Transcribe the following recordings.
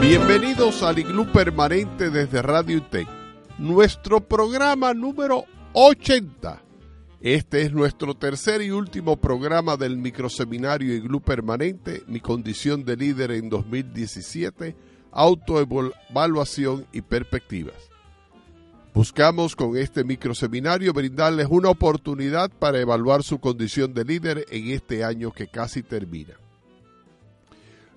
Bienvenidos al Iglú Permanente desde Radio UTEC, nuestro programa número 80. Este es nuestro tercer y último programa del microseminario Iglú Permanente, Mi condición de líder en 2017, autoevaluación y perspectivas. Buscamos con este microseminario brindarles una oportunidad para evaluar su condición de líder en este año que casi termina.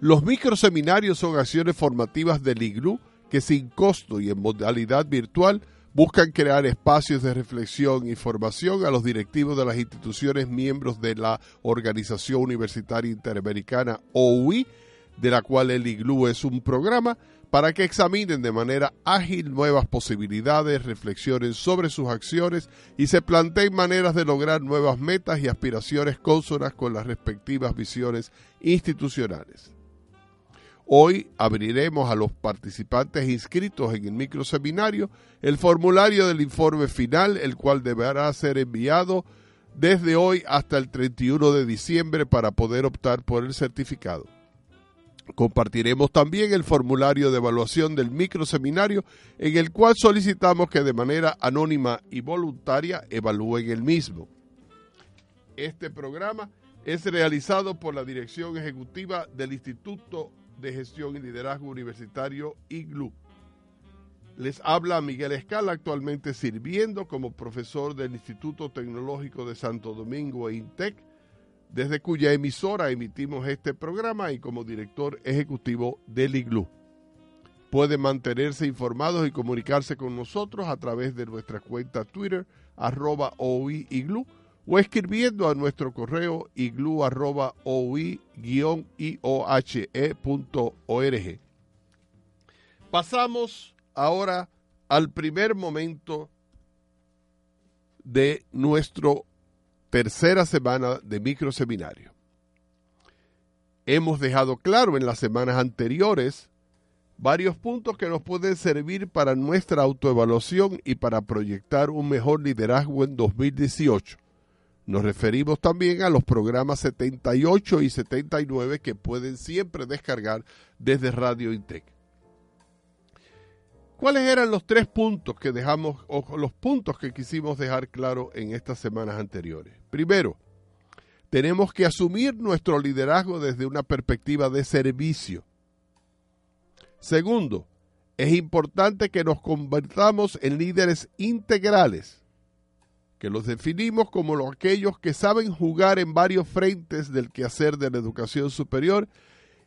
Los microseminarios son acciones formativas del IGLU que sin costo y en modalidad virtual buscan crear espacios de reflexión y formación a los directivos de las instituciones miembros de la Organización Universitaria Interamericana OUI, de la cual el IGLU es un programa, para que examinen de manera ágil nuevas posibilidades, reflexionen sobre sus acciones y se planteen maneras de lograr nuevas metas y aspiraciones cónsonas con las respectivas visiones institucionales. Hoy abriremos a los participantes inscritos en el microseminario el formulario del informe final, el cual deberá ser enviado desde hoy hasta el 31 de diciembre para poder optar por el certificado. Compartiremos también el formulario de evaluación del microseminario en el cual solicitamos que de manera anónima y voluntaria evalúen el mismo. Este programa es realizado por la Dirección Ejecutiva del Instituto de Gestión y Liderazgo Universitario IGLU. Les habla Miguel Escala, actualmente sirviendo como profesor del Instituto Tecnológico de Santo Domingo e INTEC, desde cuya emisora emitimos este programa y como director ejecutivo del IGLU. Pueden mantenerse informados y comunicarse con nosotros a través de nuestra cuenta Twitter, arroba o escribiendo a nuestro correo iglu.oi-iohe.org. Pasamos ahora al primer momento de nuestra tercera semana de microseminario. Hemos dejado claro en las semanas anteriores varios puntos que nos pueden servir para nuestra autoevaluación y para proyectar un mejor liderazgo en 2018. Nos referimos también a los programas 78 y 79 que pueden siempre descargar desde Radio Intec. ¿Cuáles eran los tres puntos que dejamos, o los puntos que quisimos dejar claro en estas semanas anteriores? Primero, tenemos que asumir nuestro liderazgo desde una perspectiva de servicio. Segundo, es importante que nos convertamos en líderes integrales que los definimos como aquellos que saben jugar en varios frentes del quehacer de la educación superior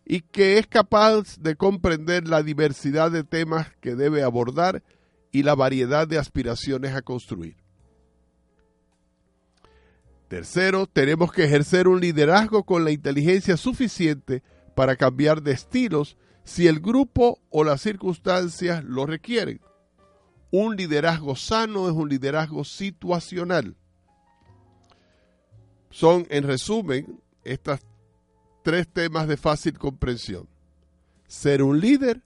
y que es capaz de comprender la diversidad de temas que debe abordar y la variedad de aspiraciones a construir. Tercero, tenemos que ejercer un liderazgo con la inteligencia suficiente para cambiar de estilos si el grupo o las circunstancias lo requieren. Un liderazgo sano es un liderazgo situacional. Son, en resumen, estos tres temas de fácil comprensión. Ser un líder,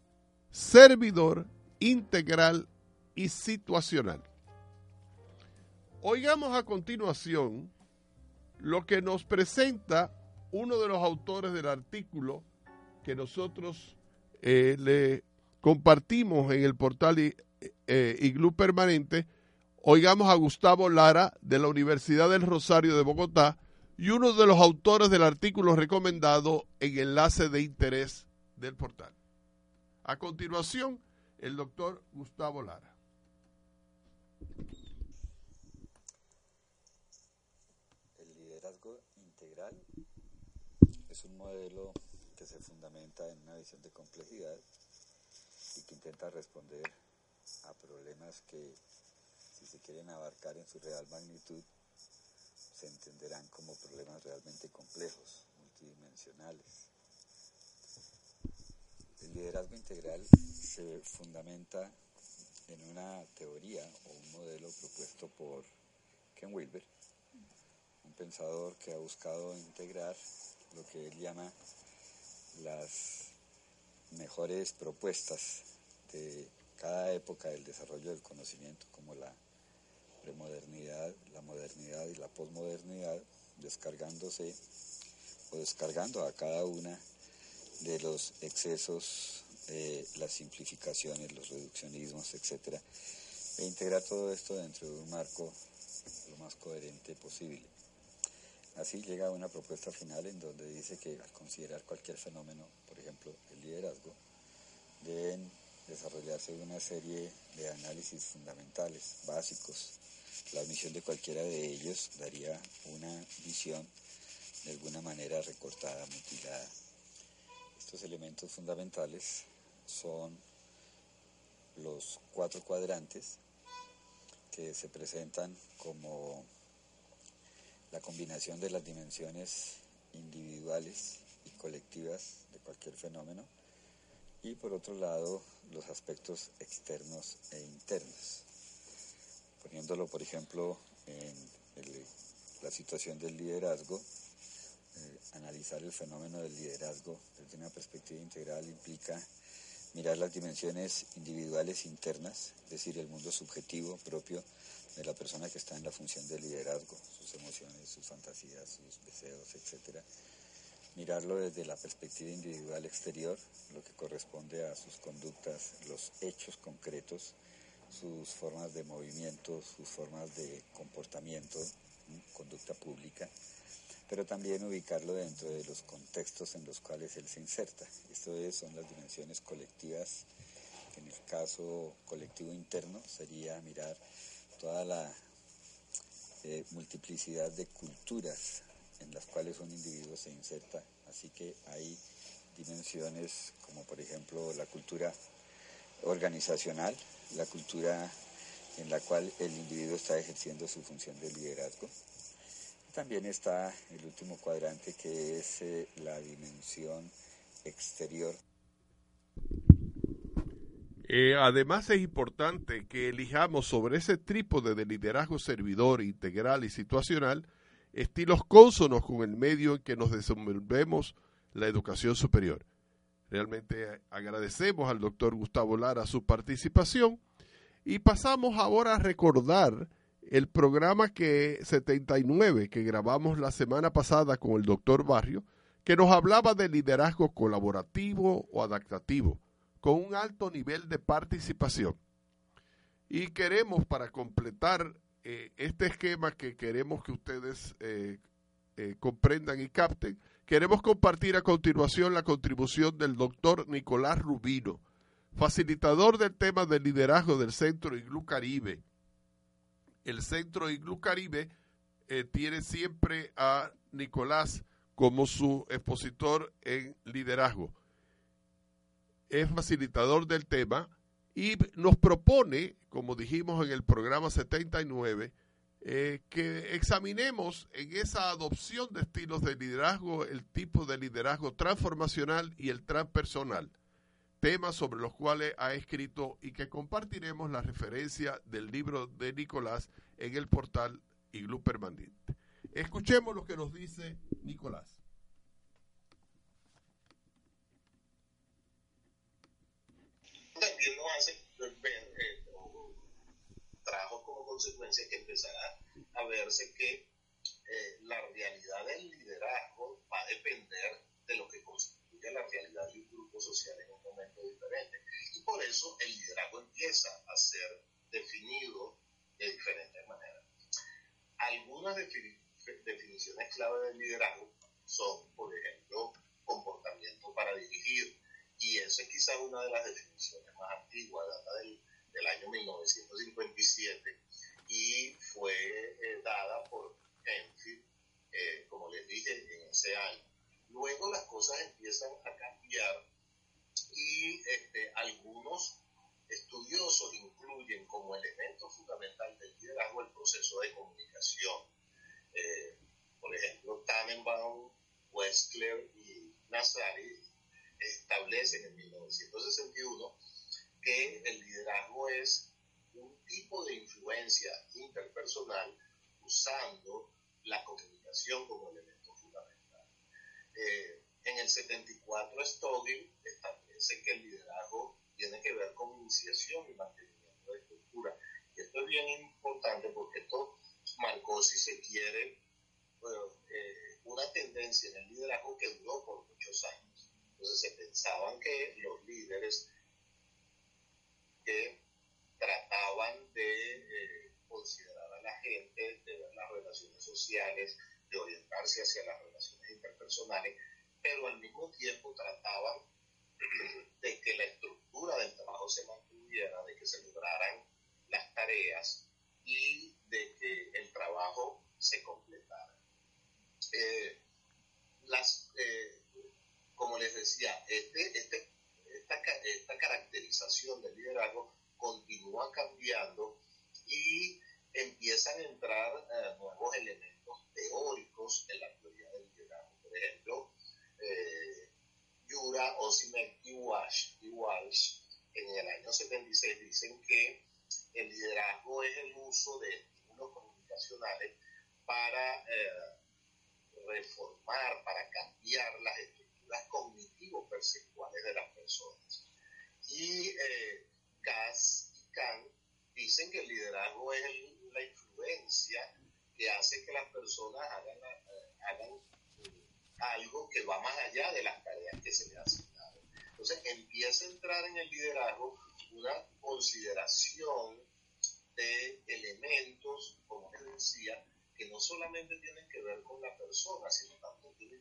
servidor, integral y situacional. Oigamos a continuación lo que nos presenta uno de los autores del artículo que nosotros eh, le compartimos en el portal eh, Permanente, oigamos a Gustavo Lara de la Universidad del Rosario de Bogotá y uno de los autores del artículo recomendado en enlace de interés del portal. A continuación, el doctor Gustavo Lara. El liderazgo integral es un modelo que se fundamenta en una visión de complejidad y que intenta responder problemas que, si se quieren abarcar en su real magnitud, se entenderán como problemas realmente complejos, multidimensionales. El liderazgo integral se fundamenta en una teoría o un modelo propuesto por Ken Wilber, un pensador que ha buscado integrar lo que él llama las mejores propuestas de cada época del desarrollo del conocimiento, como la premodernidad, la modernidad y la posmodernidad, descargándose o descargando a cada una de los excesos, eh, las simplificaciones, los reduccionismos, etcétera, e integrar todo esto dentro de un marco lo más coherente posible. Así llega a una propuesta final en donde dice que al considerar cualquier fenómeno, por ejemplo el liderazgo, deben desarrollarse una serie de análisis fundamentales, básicos. La omisión de cualquiera de ellos daría una visión de alguna manera recortada, mutilada. Estos elementos fundamentales son los cuatro cuadrantes que se presentan como la combinación de las dimensiones individuales y colectivas de cualquier fenómeno y por otro lado los aspectos externos e internos. Poniéndolo por ejemplo en la situación del liderazgo, eh, analizar el fenómeno del liderazgo desde una perspectiva integral implica mirar las dimensiones individuales internas, es decir, el mundo subjetivo propio de la persona que está en la función de liderazgo, sus emociones, sus fantasías, sus deseos, etc. Mirarlo desde la perspectiva individual exterior, lo que corresponde a sus conductas, los hechos concretos, sus formas de movimiento, sus formas de comportamiento, conducta pública, pero también ubicarlo dentro de los contextos en los cuales él se inserta. Esto es, son las dimensiones colectivas, que en el caso colectivo interno sería mirar toda la eh, multiplicidad de culturas en las cuales un Así que hay dimensiones como por ejemplo la cultura organizacional, la cultura en la cual el individuo está ejerciendo su función de liderazgo. También está el último cuadrante que es eh, la dimensión exterior. Eh, además es importante que elijamos sobre ese trípode de liderazgo servidor, integral y situacional estilos cónsonos con el medio en que nos desenvolvemos la educación superior. Realmente agradecemos al doctor Gustavo Lara su participación y pasamos ahora a recordar el programa que 79 que grabamos la semana pasada con el doctor Barrio, que nos hablaba de liderazgo colaborativo o adaptativo con un alto nivel de participación. Y queremos, para completar eh, este esquema que queremos que ustedes eh, eh, comprendan y capten, queremos compartir a continuación la contribución del doctor Nicolás Rubino, facilitador del tema del liderazgo del Centro Iglú Caribe. El Centro Iglú Caribe tiene siempre a Nicolás como su expositor en liderazgo es facilitador del tema y nos propone, como dijimos en el programa 79, eh, que examinemos en esa adopción de estilos de liderazgo el tipo de liderazgo transformacional y el transpersonal, temas sobre los cuales ha escrito y que compartiremos la referencia del libro de Nicolás en el portal Iglu Permanente. Escuchemos lo que nos dice Nicolás. También nos hace ver, eh, trajo como consecuencia que empezará a verse que eh, la realidad del liderazgo va a depender de lo que constituye la realidad de un grupo social en un momento diferente. Y por eso el liderazgo empieza a ser definido de diferentes maneras. Algunas definiciones clave del liderazgo son, por ejemplo, comportamiento para dirigir, y esa es quizás una de las definiciones más antiguas, data del, del año 1957 y fue eh, dada por Enfield, eh, como les dije, en ese año. Luego las cosas empiezan a cambiar y este, algunos estudiosos incluyen como elemento fundamental del liderazgo el proceso de comunicación. Eh, por ejemplo, Tannenbaum, Westler y Nazari establecen en 1961 que el liderazgo es un tipo de influencia interpersonal usando la comunicación como elemento fundamental. Eh, en el 74 Stogel establece que el liderazgo tiene que ver con iniciación y mantenimiento de estructura. Y esto es bien importante porque esto marcó, si se quiere, eh, una tendencia en el liderazgo que duró por muchos años. Entonces se pensaban que los líderes que trataban de eh, considerar a la gente, de ver las relaciones sociales, de orientarse hacia las relaciones interpersonales, pero al mismo tiempo trataban de que la estructura del trabajo se mantuviera, de que se lograran las tareas y de que el trabajo se completara. Eh, las, eh, como les decía, este, este, esta, caracterización del liderazgo continúa cambiando y empiezan a entrar eh, nuevos elementos teóricos en la teoría del liderazgo. Por ejemplo, eh, Yura, Osimek y Walsh, y Walsh en el año 76 dicen que el liderazgo es el uso de estímulos comunicacionales para eh, reformar, para cambiar las estructuras cognitivo-perceptuales de las personas. Y eh, y Kahn dicen que el liderazgo es la influencia que hace que las personas hagan, eh, hagan algo que va más allá de las tareas que se les asignaron. Entonces empieza a entrar en el liderazgo una consideración de elementos, como les decía, que no solamente tienen que ver con la persona, sino también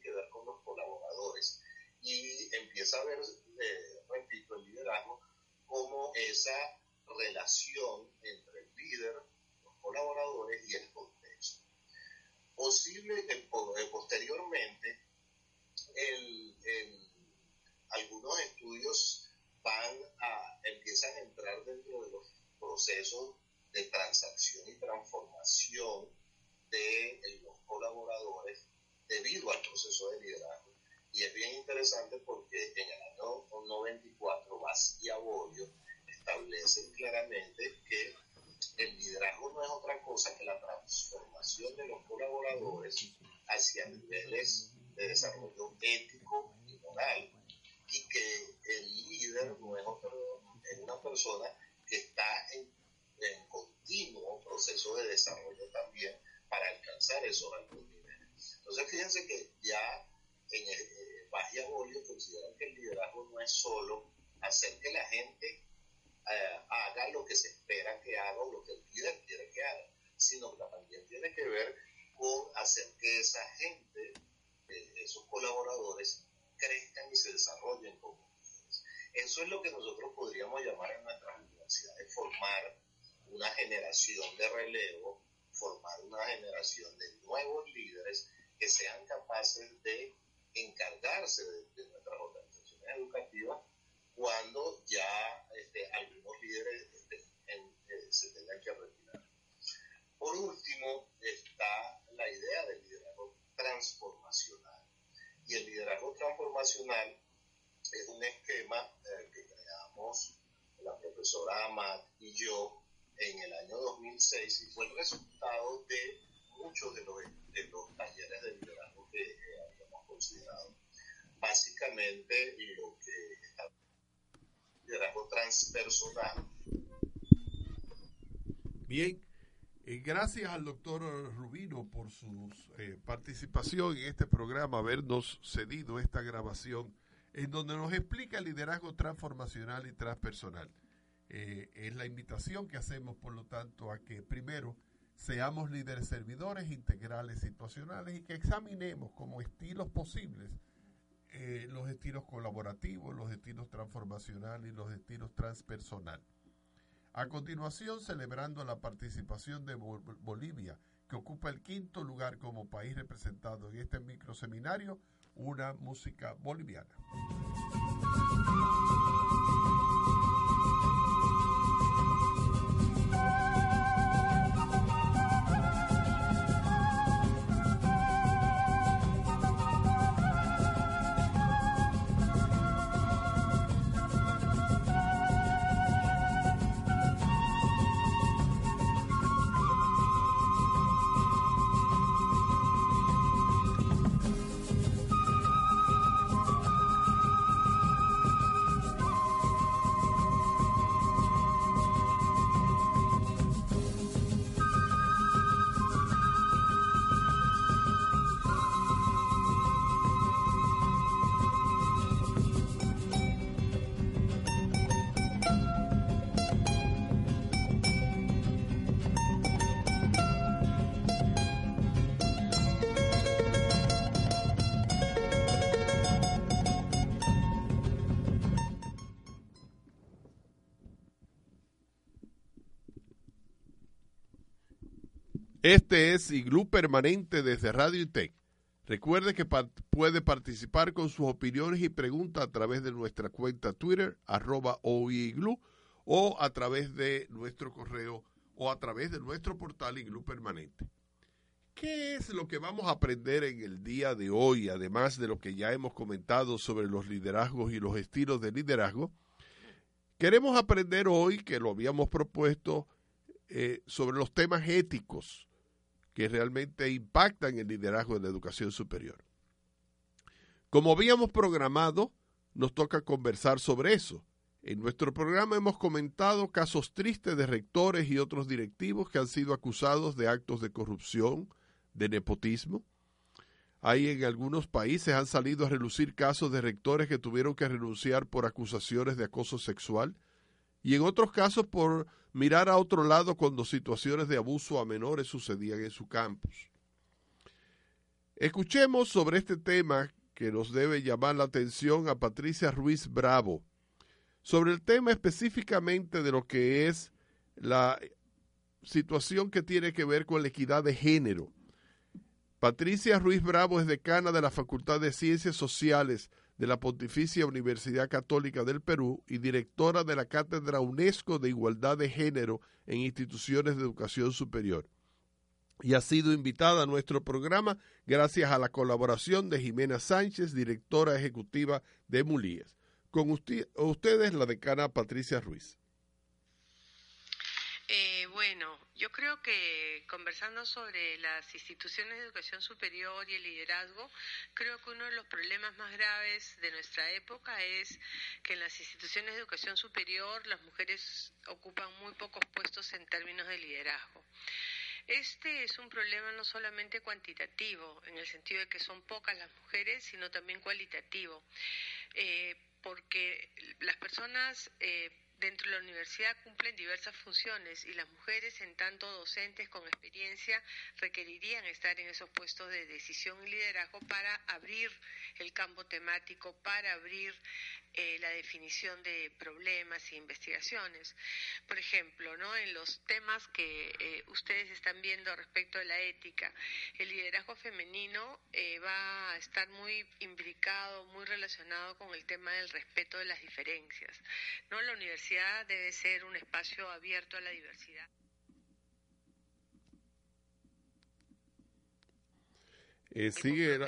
tienen que ver con los colaboradores. Y empieza a ver, eh, repito, el liderazgo como esa relación entre el líder, los colaboradores y el contexto. Posible, eh, posteriormente, algunos estudios van a, empiezan a entrar dentro de los procesos de transacción y transformación de los colaboradores debido al proceso de liderazgo. Y es bien interesante porque en el año 94 Vaz y Aborio establecen claramente que el liderazgo no es otra cosa que la transformación de los colaboradores hacia niveles de desarrollo ético y moral. Y que el líder no es, otro, es una persona que está en, en continuo proceso de desarrollo también para alcanzar esos altos niveles. Entonces, fíjense que ya en el eh, Bolio consideran que el liderazgo no es solo hacer que la gente eh, haga lo que se espera que haga o lo que el líder quiere que haga, sino que también tiene que ver con hacer que esa gente, eh, esos colaboradores, crezcan y se desarrollen como líderes. Eso es lo que nosotros podríamos llamar en nuestras universidades formar una generación de relevo formar una generación de nuevos líderes que sean capaces de encargarse de, nuestras organizaciones educativas cuando ya este, algunos líderes este, eh, se tengan que retirar. Por último, está la idea del liderazgo transformacional. Y el liderazgo transformacional es un esquema eh, que creamos la profesora Amat y yo en el año 2006 y fue el resultado de muchos de los, de los talleres de liderazgo que habíamos considerado. Básicamente lo que está liderazgo transpersonal. Bien, eh, gracias al doctor Rubino por su eh, participación en este programa, habernos cedido esta grabación en donde nos explica el liderazgo transformacional y transpersonal. Eh, es la invitación que hacemos, por lo tanto, a que primero seamos líderes servidores integrales situacionales y que examinemos como estilos posibles eh, los estilos colaborativos, los estilos transformacionales y los estilos transpersonal. A continuación, celebrando la participación de Bolivia, que ocupa el quinto lugar como país representado en este microseminario, una música boliviana. Este es Iglú Permanente desde Radio ITEC. Recuerde que puede participar con sus opiniones y preguntas a través de nuestra cuenta Twitter, arroba OIGLU, o a través de nuestro correo o a través de nuestro portal Iglú Permanente. ¿Qué es lo que vamos a aprender en el día de hoy, además de lo que ya hemos comentado sobre los liderazgos y los estilos de liderazgo? Queremos aprender hoy, que lo habíamos propuesto, eh, sobre los temas éticos que realmente impactan el liderazgo en la educación superior. Como habíamos programado, nos toca conversar sobre eso. En nuestro programa hemos comentado casos tristes de rectores y otros directivos que han sido acusados de actos de corrupción, de nepotismo. Hay en algunos países han salido a relucir casos de rectores que tuvieron que renunciar por acusaciones de acoso sexual y en otros casos por mirar a otro lado cuando situaciones de abuso a menores sucedían en su campus. Escuchemos sobre este tema que nos debe llamar la atención a Patricia Ruiz Bravo, sobre el tema específicamente de lo que es la situación que tiene que ver con la equidad de género Patricia Ruiz Bravo es decana de la Facultad de Ciencias Sociales de la Pontificia Universidad Católica del Perú y directora de la Cátedra UNESCO de Igualdad de Género en Instituciones de Educación Superior. Y ha sido invitada a nuestro programa gracias a la colaboración de Jimena Sánchez, directora ejecutiva de Mulíes. Con ustedes, la decana Patricia Ruiz. Eh, bueno, yo creo que conversando sobre las instituciones de educación superior y el liderazgo, creo que uno de los problemas más graves de nuestra época es que en las instituciones de educación superior las mujeres ocupan muy pocos puestos en términos de liderazgo. Este es un problema no solamente cuantitativo, en el sentido de que son pocas las mujeres, sino también cualitativo, eh, porque las personas eh, dentro de la universidad cumplen diversas funciones y las mujeres, en tanto docentes con experiencia, requerirían estar en esos puestos de decisión y liderazgo para abrir el campo temático, para abrir eh, la definición de problemas e investigaciones. Por ejemplo, ¿no? en los temas que eh, ustedes están viendo respecto de la ética, el liderazgo femenino eh, va a estar muy imbricado, muy relacionado con el tema del respeto de las diferencias. ¿no? La universidad debe ser un espacio abierto a la diversidad. sigue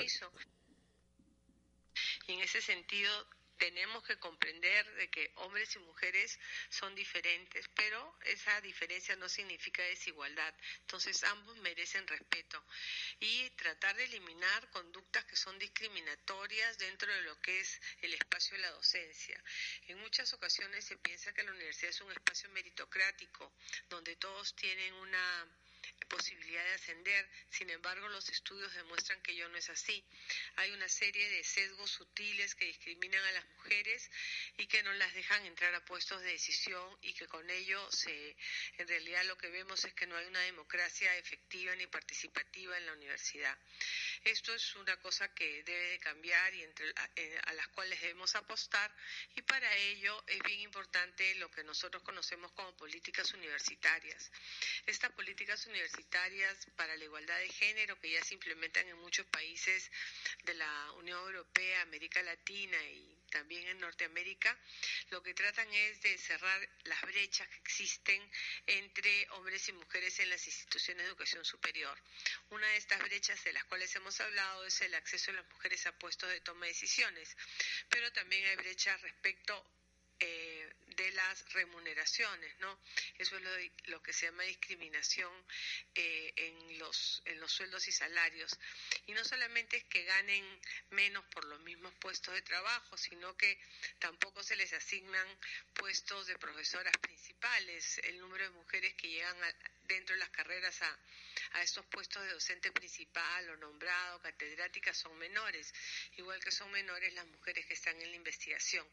Y en ese sentido tenemos que comprender de que hombres y mujeres son diferentes, pero esa diferencia no significa desigualdad. Entonces ambos merecen respeto y tratar de eliminar conductas que son discriminatorias dentro de lo que es el espacio de la docencia. En muchas ocasiones se piensa que la universidad es un espacio meritocrático, donde todos tienen una posibilidad de ascender. Sin embargo, los estudios demuestran que yo no es así. Hay una serie de sesgos sutiles que discriminan a las mujeres y que no las dejan entrar a puestos de decisión y que con ello se, en realidad lo que vemos es que no hay una democracia efectiva ni participativa en la universidad. Esto es una cosa que debe de cambiar y entre, a las cuales debemos apostar y para ello es bien importante lo que nosotros conocemos como políticas universitarias. Estas políticas universitarias para la igualdad de género que ya se implementan en muchos países de la Unión Europea, América Latina y también en Norteamérica, lo que tratan es de cerrar las brechas que existen entre hombres y mujeres en las instituciones de educación superior. Una de estas brechas de las cuales hemos hablado es el acceso de las mujeres a puestos de toma de decisiones, pero también hay brechas respecto eh, de las remuneraciones, ¿no? Eso es lo, lo que se llama discriminación eh, en, los, en los sueldos y salarios. Y no solamente es que ganen menos por los mismos puestos de trabajo, sino que tampoco se les asignan puestos de profesoras principales. El número de mujeres que llegan dentro de las carreras a, a estos puestos de docente principal o nombrado, catedrática, son menores, igual que son menores las mujeres que están en la investigación.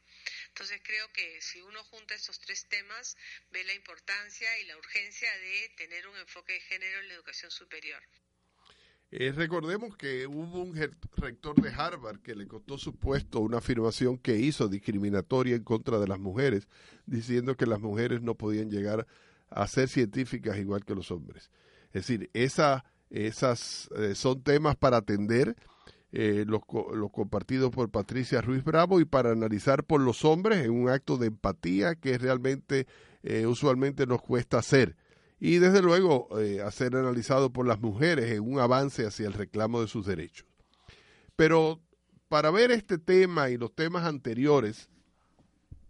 Entonces creo que si uno junta estos tres temas, ve la importancia y la urgencia de tener un enfoque de género en la educación superior. Eh, recordemos que hubo un rector de Harvard que le costó su puesto una afirmación que hizo discriminatoria en contra de las mujeres, diciendo que las mujeres no podían llegar a ser científicas igual que los hombres. Es decir, esa, esas eh, son temas para atender. Eh, los, los, compartidos por Patricia Ruiz Bravo y para analizar por los hombres en un acto de empatía que realmente eh, usualmente nos cuesta hacer. Y desde luego a ser analizado por las mujeres en un avance hacia el reclamo de sus derechos. Pero para ver este tema y los temas anteriores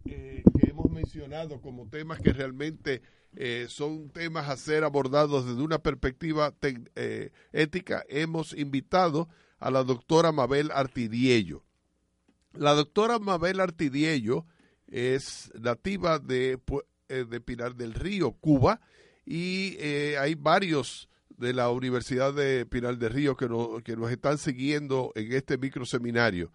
que hemos mencionado como temas que realmente eh, son temas a ser abordados desde una perspectiva eh, ética, hemos invitado a la doctora Mabel Artidiello. La doctora Mabel Artidiello es nativa de, eh, de Pinar del Río, Cuba, y hay varios de la Universidad de Pinar del Río que, que nos están siguiendo en este microseminario.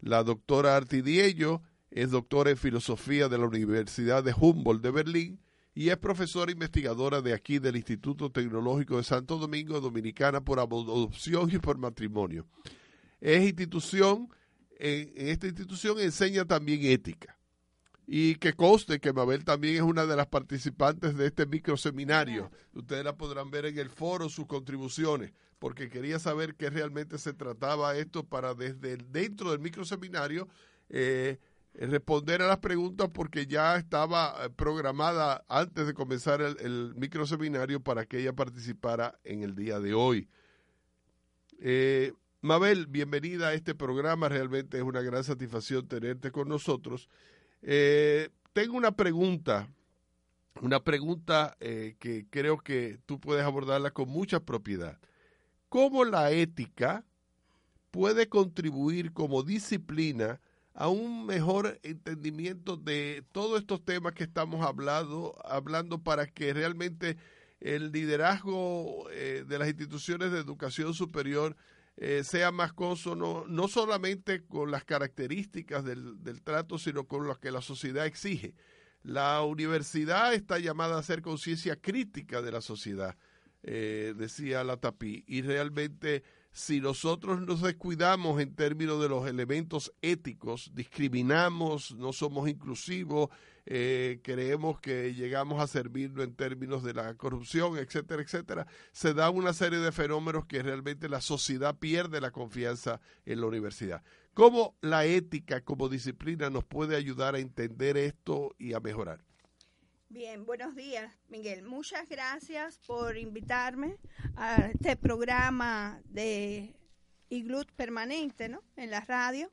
La doctora Artidiello es doctora en filosofía de la Universidad de Humboldt de Berlín y es profesora investigadora de aquí del Instituto Tecnológico de Santo Domingo Dominicana por adopción y por matrimonio. Es institución, en, esta institución enseña también ética. Y que conste que Mabel también es una de las participantes de este microseminario. Ustedes la podrán ver en el foro, sus contribuciones, porque quería saber qué realmente se trataba esto para desde dentro del microseminario eh, eh, responder a las preguntas porque ya estaba eh, programada antes de comenzar el, el microseminario para que ella participara en el día de hoy. Eh, Mabel, bienvenida a este programa. Realmente es una gran satisfacción tenerte con nosotros. tengo una pregunta, una pregunta que creo que tú puedes abordarla con mucha propiedad. ¿Cómo la ética puede contribuir como disciplina a un mejor entendimiento de todos estos temas que estamos hablando, hablando para que realmente el liderazgo eh, de las instituciones de educación superior eh, sea más consono, no solamente con las características del, del trato, sino con lo que la sociedad exige. La universidad está llamada a hacer conciencia crítica de la sociedad, eh, decía la Tapí, y realmente si nosotros nos descuidamos en términos de los elementos éticos, discriminamos, no somos inclusivos, eh, creemos que llegamos a servirlo en términos de la corrupción, etcétera, etcétera, se da una serie de fenómenos que realmente la sociedad pierde la confianza en la universidad. ¿Cómo la ética como disciplina nos puede ayudar a entender esto y a mejorar? Bien, buenos días, Miguel. Muchas gracias por invitarme a este programa de IGLUT permanente, ¿no? En la radio.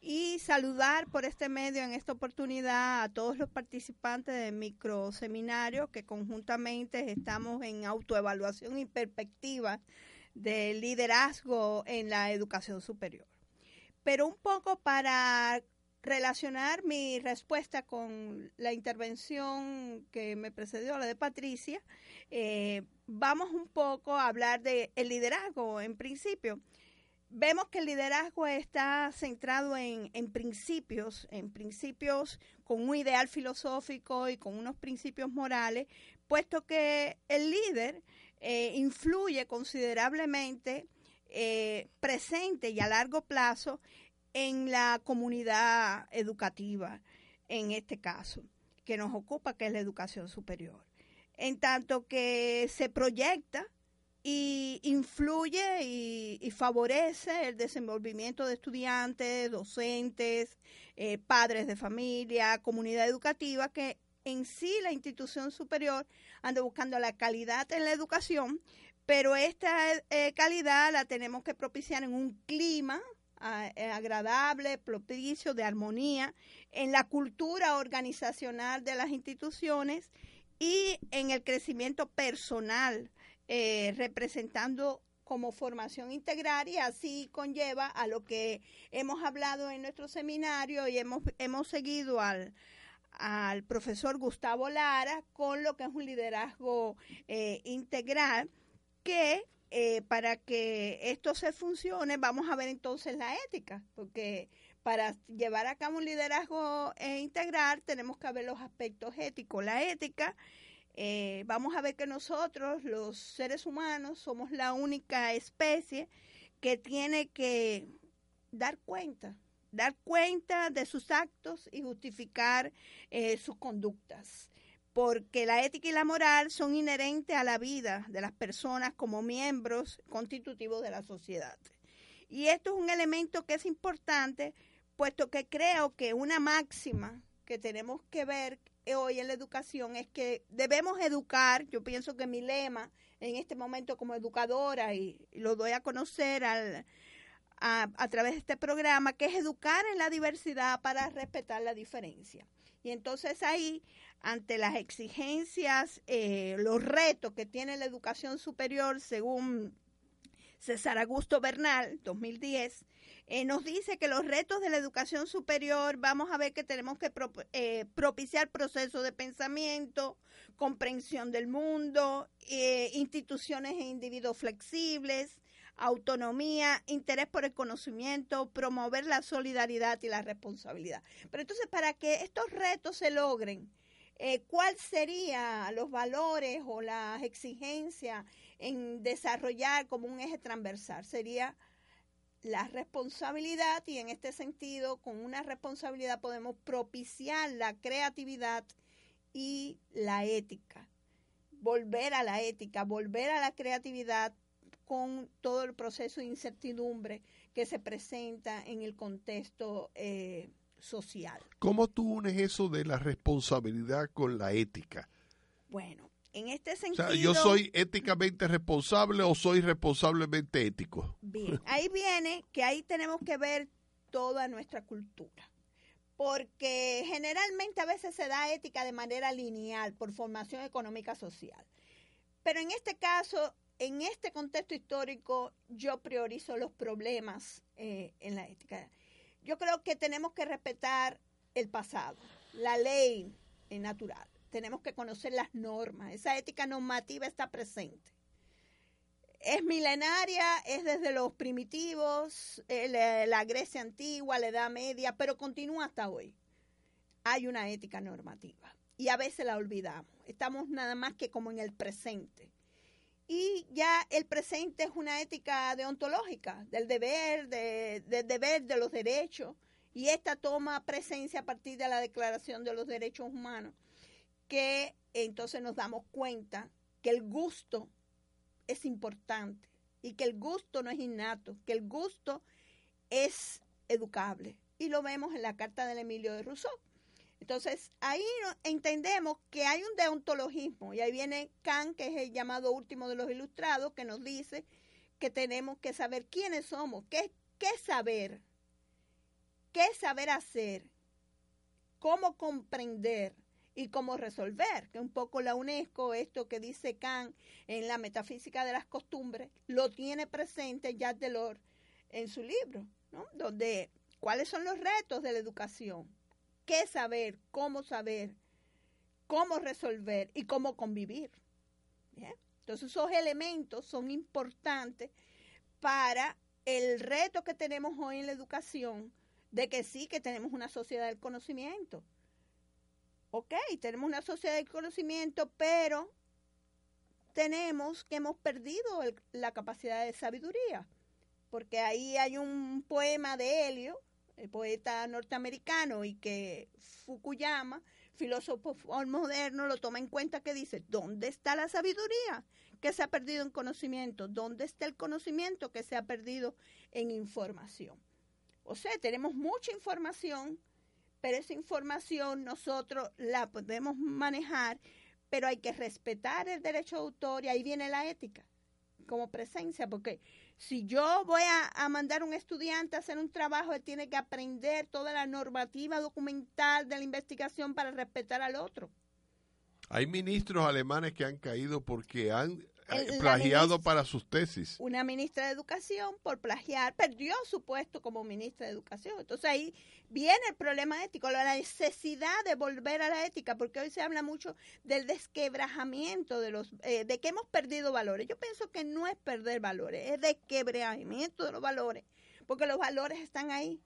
Y saludar por este medio en esta oportunidad a todos los participantes del microseminario que conjuntamente estamos en autoevaluación y perspectiva del liderazgo en la educación superior. Pero un poco para relacionar mi respuesta con la intervención que me precedió, la de Patricia, eh, vamos un poco a hablar de el liderazgo en principio. Vemos que el liderazgo está centrado en, principios, en principios con un ideal filosófico y con unos principios morales, puesto que el líder eh, influye considerablemente eh, presente y a largo plazo en la comunidad educativa, en este caso, que nos ocupa, que es la educación superior. En tanto que se proyecta y influye y, favorece el desenvolvimiento de estudiantes, docentes, eh, padres de familia, comunidad educativa, que en sí la institución superior anda buscando la calidad en la educación, pero esta eh, calidad la tenemos que propiciar en un clima agradable, propicio, de armonía en la cultura organizacional de las instituciones y en el crecimiento personal, eh, representando como formación integral y así conlleva a lo que hemos hablado en nuestro seminario y hemos, hemos seguido al, al profesor Gustavo Lara con lo que es un liderazgo eh, integral que eh, para que esto se funcione, vamos a ver entonces la ética, porque para llevar a cabo un liderazgo e integral tenemos que ver los aspectos éticos. La ética, eh, vamos a ver que nosotros, los seres humanos, somos la única especie que tiene que dar cuenta, dar cuenta de sus actos y justificar eh, sus conductas. Porque la ética y la moral son inherentes a la vida de las personas como miembros constitutivos de la sociedad. Y esto es un elemento que es importante, puesto que creo que una máxima que tenemos que ver hoy en la educación es que debemos educar, yo pienso que mi lema en este momento como educadora, y, lo doy a conocer al, a, a, través de este programa, que es educar en la diversidad para respetar la diferencia. Y entonces ahí, ante las exigencias, eh, los retos que tiene la educación superior, según César Augusto Bernal, 2010, eh, nos dice que los retos de la educación superior, vamos a ver que tenemos que pro, eh, propiciar procesos de pensamiento, comprensión del mundo, eh, instituciones e individuos flexibles, autonomía, interés por el conocimiento, promover la solidaridad y la responsabilidad. Pero entonces, para que estos retos se logren, eh, ¿cuáles serían los valores o las exigencias en desarrollar como un eje transversal? Sería la responsabilidad y en este sentido, con una responsabilidad podemos propiciar la creatividad y la ética. Volver a la ética, volver a la creatividad con todo el proceso de incertidumbre que se presenta en el contexto eh, social. ¿Cómo tú unes eso de la responsabilidad con la ética? Bueno, en este sentido... O sea, ¿yo soy éticamente responsable o soy responsablemente ético? Bien, ahí viene que ahí tenemos que ver toda nuestra cultura. Porque generalmente a veces se da ética de manera lineal por formación económica social. Pero en este caso en este contexto histórico yo priorizo los problemas eh, en la ética. Yo creo que tenemos que respetar el pasado, la ley natural. Tenemos que conocer las normas. Esa ética normativa está presente. Es milenaria, es desde los primitivos, eh, la Grecia antigua, la Edad Media, pero continúa hasta hoy. Hay una ética normativa y a veces la olvidamos. Estamos nada más que como en el presente y ya el presente es una ética deontológica del deber, de, del deber de los derechos, y esta toma presencia a partir de la Declaración de los Derechos Humanos, que entonces nos damos cuenta que el gusto es importante y que el gusto no es innato, que el gusto es educable. Y lo vemos en la carta del Emilio de Rousseau. Entonces, ahí entendemos que hay un deontologismo y ahí viene Kant, que es el llamado último de los ilustrados, que nos dice que tenemos que saber quiénes somos, qué, qué saber, qué saber hacer, cómo comprender y cómo resolver, que un poco la UNESCO, esto que dice Kant en la metafísica de las costumbres, lo tiene presente Jacques Delors en su libro, ¿no? donde cuáles son los retos de la educación qué saber, cómo saber, cómo resolver y cómo convivir. Entonces esos elementos son importantes para el reto que tenemos hoy en la educación de que sí que tenemos una sociedad del conocimiento. Ok, tenemos una sociedad del conocimiento, pero tenemos que hemos perdido el, la capacidad de sabiduría, porque ahí hay un poema de Helio el poeta norteamericano, y que Fukuyama, filósofo moderno, lo toma en cuenta que dice, ¿dónde está la sabiduría que se ha perdido en conocimiento? ¿Dónde está el conocimiento que se ha perdido en información? O sea, tenemos mucha información, pero esa información nosotros la podemos manejar, pero hay que respetar el derecho de autor y ahí viene la ética como presencia, porque si yo voy a, a, mandar un estudiante a hacer un trabajo, él tiene que aprender toda la normativa documental de la investigación para respetar al otro. Hay ministros alemanes que han caído porque han el, plagiado para sus tesis. Una ministra de Educación, por plagiar, perdió su puesto como ministra de Educación. Entonces ahí viene el problema ético, la necesidad de volver a la ética, porque hoy se habla mucho del desquebrajamiento de los, eh, de que hemos perdido valores. Yo pienso que no es perder valores, es desquebrajamiento de los valores, porque los valores están ahí.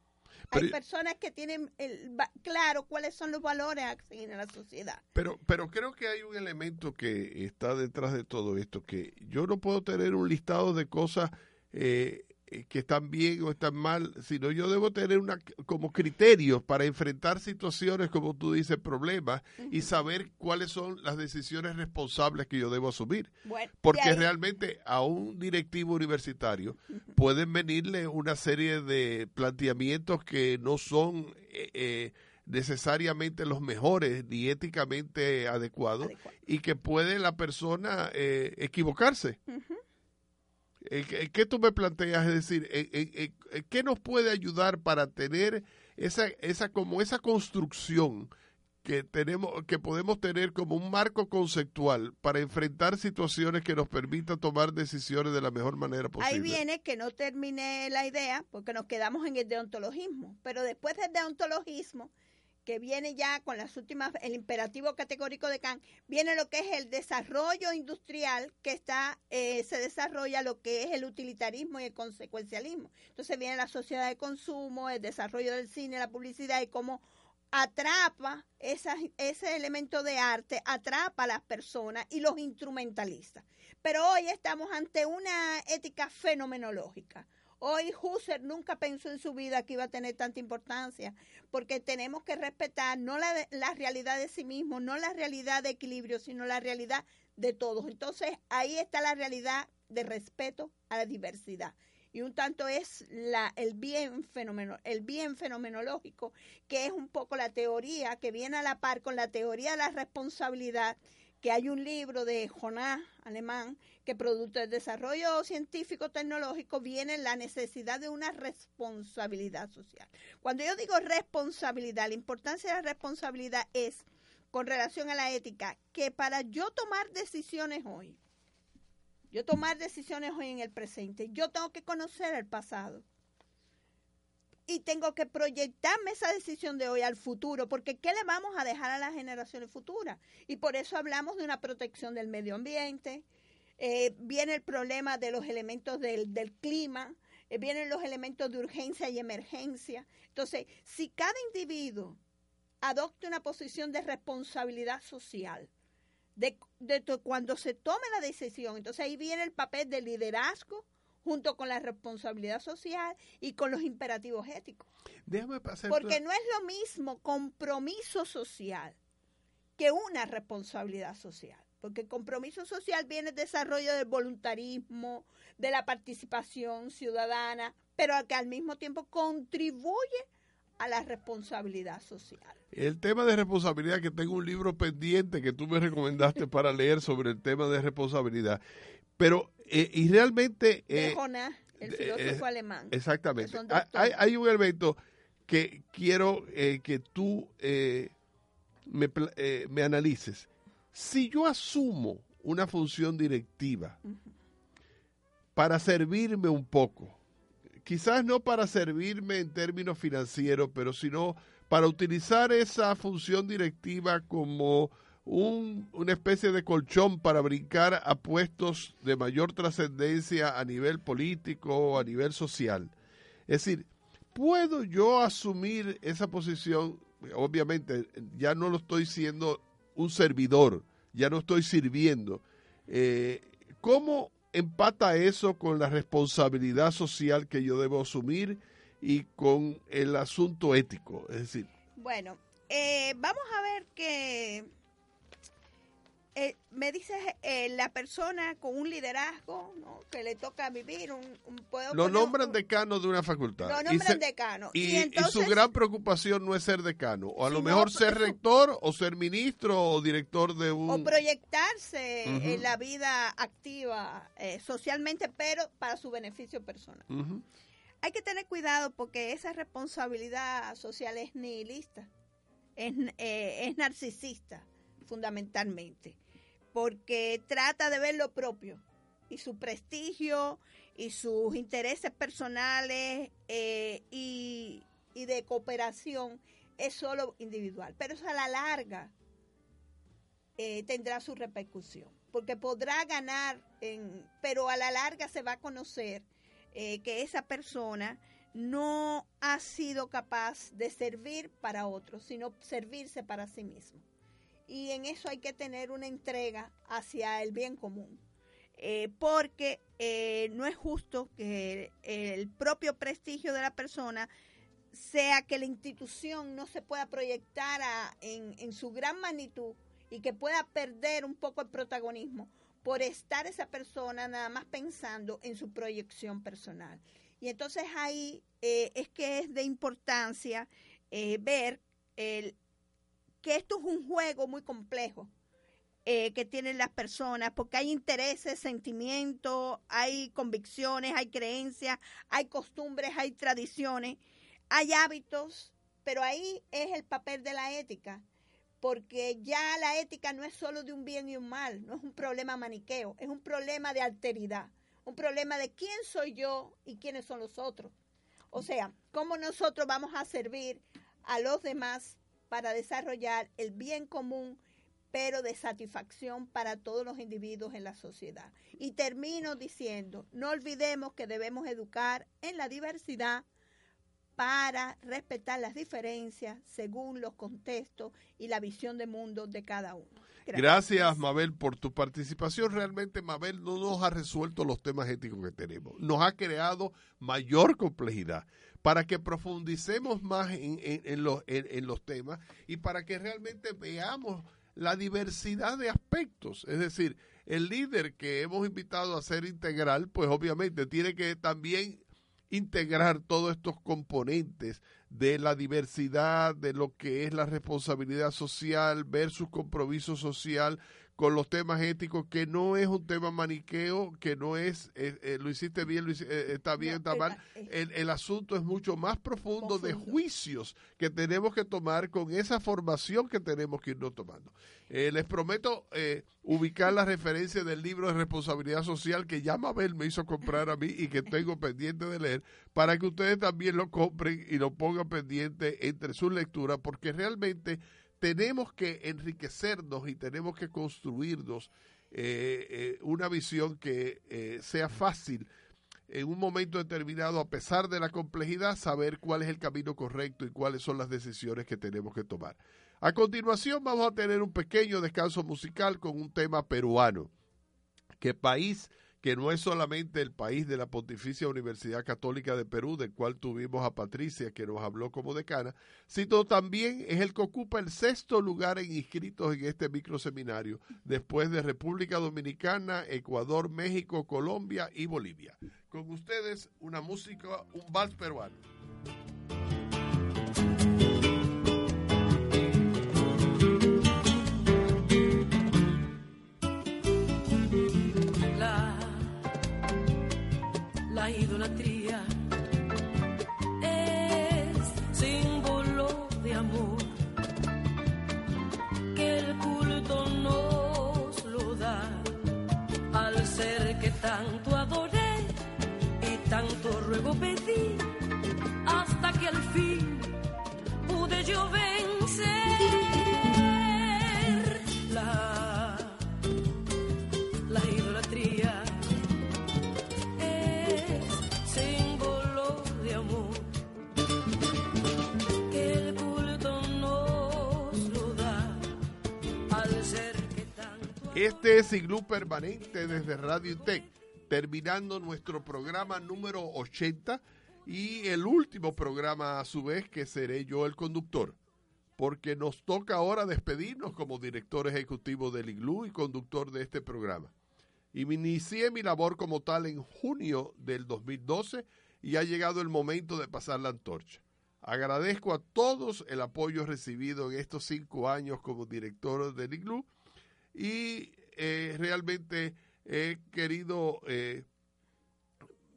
Hay personas que tienen el, claro cuáles son los valores a seguir en la sociedad. Pero, pero creo que hay un elemento que está detrás de todo esto, que yo no puedo tener un listado de cosas eh, eh, que están bien o están mal, sino yo debo tener una como criterios para enfrentar situaciones, como tú dices, problemas y saber cuáles son las decisiones responsables que yo debo asumir. Porque realmente a un directivo universitario pueden venirle una serie de planteamientos que no son eh, eh, necesariamente los mejores ni éticamente adecuados y que puede la persona equivocarse. ¿Qué tú me planteas? Es decir, ¿qué nos puede ayudar para tener esa, esa, como esa construcción que tenemos, que podemos tener como un marco conceptual para enfrentar situaciones que nos permitan tomar decisiones de la mejor manera posible? Ahí viene que no termine la idea, porque nos quedamos en el deontologismo, pero después del deontologismo que viene ya con las últimas, el imperativo categórico de Kant, viene lo que es el desarrollo industrial que está, eh, se desarrolla lo que es el utilitarismo y el consecuencialismo. Entonces viene la sociedad de consumo, el desarrollo del cine, la publicidad y cómo atrapa ese elemento de arte, atrapa a las personas y los instrumentaliza. Pero hoy estamos ante una ética fenomenológica Hoy Husserl nunca pensó en su vida que iba a tener tanta importancia, porque tenemos que respetar no la, realidad de sí mismo, no la realidad de equilibrio, sino la realidad de todos. Entonces ahí está la realidad de respeto a la diversidad. Y un tanto es la, el, bien el bien fenomenológico, que es un poco la teoría que viene a la par con la teoría de la responsabilidad que hay un libro de Jonás, alemán, que producto del desarrollo científico tecnológico viene la necesidad de una responsabilidad social. Cuando yo digo responsabilidad, la importancia de la responsabilidad es con relación a la ética, que para yo tomar decisiones hoy, yo tomar decisiones hoy en el presente, yo tengo que conocer el pasado y tengo que proyectarme esa decisión de hoy al futuro, porque ¿qué le vamos a dejar a las generaciones futuras? Y por eso hablamos de una protección del medio ambiente, eh, viene el problema de los elementos del, clima, eh, vienen los elementos de urgencia y emergencia. Entonces, si cada individuo adopte una posición de responsabilidad social, de, de, cuando se tome la decisión, entonces ahí viene el papel del liderazgo, junto con la responsabilidad social y con los imperativos éticos. Déjame pasar Porque no es lo mismo compromiso social que una responsabilidad social. Porque el compromiso social viene del desarrollo del voluntarismo, de la participación ciudadana, pero que al mismo tiempo contribuye a la responsabilidad social. El tema de responsabilidad, que tengo un libro pendiente que tú me recomendaste para leer sobre el tema de responsabilidad. Pero, eh, y realmente... Eh, el filósofo eh, alemán. Exactamente. Hay, hay, un elemento que quiero que tú me, me, analices. Si yo asumo una función directiva para servirme un poco, quizás no para servirme en términos financieros, pero sino para utilizar esa función directiva como un, una especie de colchón para brincar a puestos de mayor trascendencia a nivel político o a nivel social. Es decir, ¿puedo yo asumir esa posición? Obviamente, ya no lo estoy siendo un servidor, ya no estoy sirviendo. Eh, ¿Cómo empata eso con la responsabilidad social que yo debo asumir y con el asunto ético? Es decir, bueno, eh, vamos a ver que eh, me dices eh, la persona con un liderazgo que le toca vivir un, puedo lo nombran decano de una facultad. Lo nombran decano. y, su gran preocupación no es ser decano. O a lo mejor ser rector o ser ministro o director de un o proyectarse en la vida activa eh, socialmente pero para su beneficio personal. Hay que tener cuidado porque esa responsabilidad social es nihilista es, es narcisista fundamentalmente porque trata de ver lo propio y su prestigio y sus intereses personales eh, y, de cooperación es solo individual. Pero eso a la larga eh, tendrá su repercusión, porque podrá ganar, en, pero a la larga se va a conocer eh, que esa persona no ha sido capaz de servir para otros, sino servirse para sí mismo y en eso hay que tener una entrega hacia el bien común. eh, porque eh, no es justo que el propio prestigio de la persona sea que la institución no se pueda proyectar en, en su gran magnitud y que pueda perder un poco el protagonismo por estar esa persona nada más pensando en su proyección personal. Y entonces ahí eh, es que es de importancia ver el, que esto es un juego muy complejo eh, que tienen las personas, porque hay intereses, sentimientos, hay convicciones, hay creencias, hay costumbres, hay tradiciones, hay hábitos, pero ahí es el papel de la ética porque ya la ética no es solo de un bien y un mal, no es un problema maniqueo, es un problema de alteridad, un problema de quién soy yo y quiénes son los otros. O sea, cómo nosotros vamos a servir a los demás para desarrollar el bien común, pero de satisfacción para todos los individuos en la sociedad. Y termino diciendo, no olvidemos que debemos educar en la diversidad, para respetar las diferencias según los contextos y la visión de mundo de cada uno. Gracias. Mabel, por tu participación. Realmente, Mabel no nos ha resuelto los temas éticos que tenemos. Nos ha creado mayor complejidad para que profundicemos más en, los, temas y para que realmente veamos la diversidad de aspectos. Es decir, el líder que hemos invitado a ser integral, pues obviamente tiene que también integrar todos estos componentes de la diversidad, de lo que es la responsabilidad social versus compromiso social, con los temas éticos, que no es un tema maniqueo, que no es, eh, eh, lo hiciste bien, lo eh, está bien, está mal. El, el, asunto es mucho más profundo, de juicios que tenemos que tomar con esa formación que tenemos que irnos tomando. les prometo ubicar la referencia del libro de responsabilidad social que ya Mabel me hizo comprar a mí y que tengo pendiente de leer, para que ustedes también lo compren y lo pongan pendiente entre sus lecturas, porque realmente tenemos que enriquecernos y tenemos que construirnos eh, eh, una visión que eh, sea fácil en un momento determinado, a pesar de la complejidad, saber cuál es el camino correcto y cuáles son las decisiones que tenemos que tomar. A continuación vamos a tener un pequeño descanso musical con un tema peruano. ¿Qué país que no es solamente el país de la Pontificia Universidad Católica de Perú, del cual tuvimos a Patricia, que nos habló como decana, sino también es el que ocupa el sexto lugar en inscritos en este microseminario, después de República Dominicana, Ecuador, México, Colombia y Bolivia. Con ustedes, una música, un vals peruano. Es símbolo de amor que el culto nos lo da al ser que tanto adoré y tanto ruego pedí hasta que al fin pude yo Este es Iglú Permanente desde Radio Tech, terminando nuestro programa número 80 y el último programa a su vez que seré yo el conductor, porque nos toca ahora despedirnos como director ejecutivo del Iglú y conductor de este programa. Y me inicié mi labor como tal en junio del 2012 y ha llegado el momento de pasar la antorcha. Agradezco a todos el apoyo recibido en estos cinco años como director del Iglú y eh, realmente he querido eh,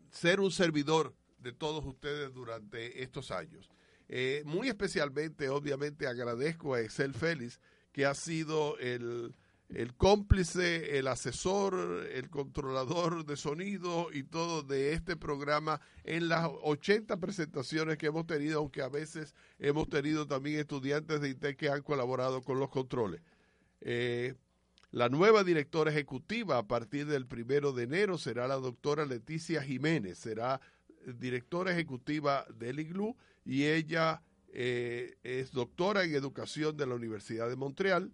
ser un servidor de todos ustedes durante estos años. Eh, muy especialmente, obviamente, agradezco a Excel Félix, que ha sido el, el cómplice, el asesor, el controlador de sonido y todo de este programa en las 80 presentaciones que hemos tenido, aunque a veces hemos tenido también estudiantes de IT que han colaborado con los controles. La nueva directora ejecutiva a partir del primero de enero será la doctora Leticia Jiménez, será directora ejecutiva del IGLU y ella eh, es doctora en educación de la Universidad de Montreal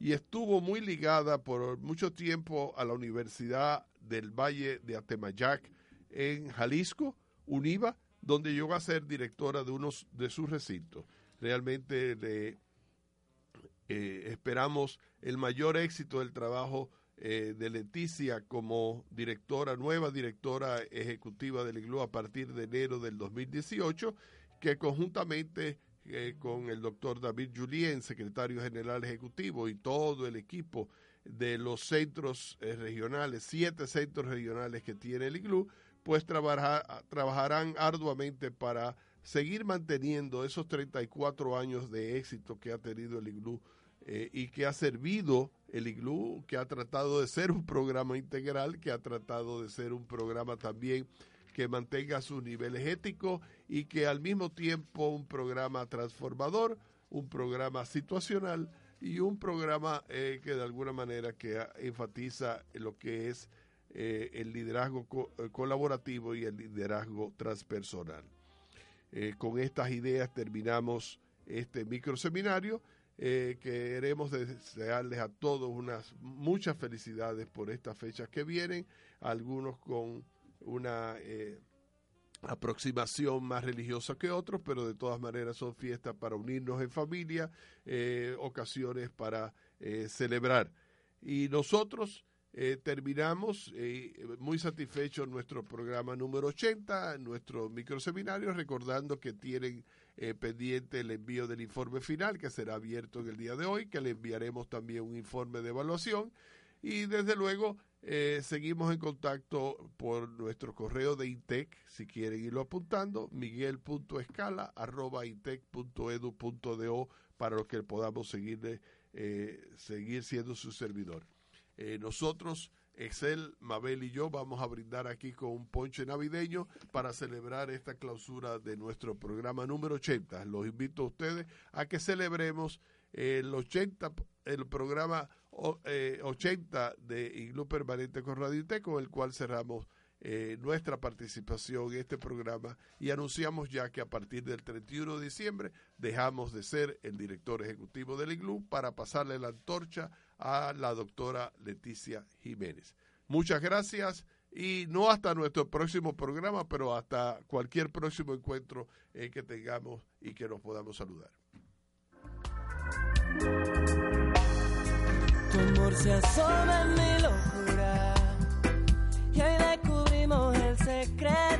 y estuvo muy ligada por mucho tiempo a la Universidad del Valle de Atemayac en Jalisco, UNIVA, donde llegó a ser directora de uno de sus recintos. Realmente le eh, esperamos el mayor éxito del trabajo eh, de Leticia como directora, nueva directora ejecutiva del IGLU a partir de enero del 2018, que conjuntamente eh, con el doctor David Julien, secretario general ejecutivo, y todo el equipo de los centros regionales, siete centros regionales que tiene el IGLU, pues trabajarán arduamente para seguir manteniendo esos 34 años de éxito que ha tenido el IGLU eh, y que ha servido el IGLU, que ha tratado de ser un programa integral, que ha tratado de ser un programa también que mantenga sus niveles éticos y que al mismo tiempo un programa transformador, un programa situacional y un programa eh, que de alguna manera que enfatiza lo que es eh, el liderazgo colaborativo y el liderazgo transpersonal. Con estas ideas terminamos este microseminario eh, queremos desearles a todos unas muchas felicidades por estas fechas que vienen, algunos con una eh, aproximación más religiosa que otros, pero de todas maneras son fiestas para unirnos en familia, eh, ocasiones para eh, celebrar. Y nosotros terminamos muy satisfechos nuestro programa número 80, nuestro microseminario, recordando que tienen eh, pendiente el envío del informe final que será abierto en el día de hoy, que le enviaremos también un informe de evaluación y desde luego eh, seguimos en contacto por nuestro correo de INTEC, si quieren irlo apuntando, miguel.escala.intec.edu.do para los que podamos seguirle, eh, seguir siendo su servidor. Eh, nosotros Excel, Mabel y yo vamos a brindar aquí con un ponche navideño para celebrar esta clausura de nuestro programa número 80. Los invito a ustedes a que celebremos el 80, el programa 80 eh, de Iglu Permanente con Radio con el cual cerramos eh, nuestra participación en este programa y anunciamos ya que a partir del 31 de diciembre dejamos de ser el director ejecutivo del IGLU para pasarle la antorcha a la doctora Leticia Jiménez. Muchas gracias y no hasta nuestro próximo programa, pero hasta cualquier próximo encuentro eh, que tengamos y que nos podamos saludar. Tu amor se mi locura y hoy descubrimos el secreto.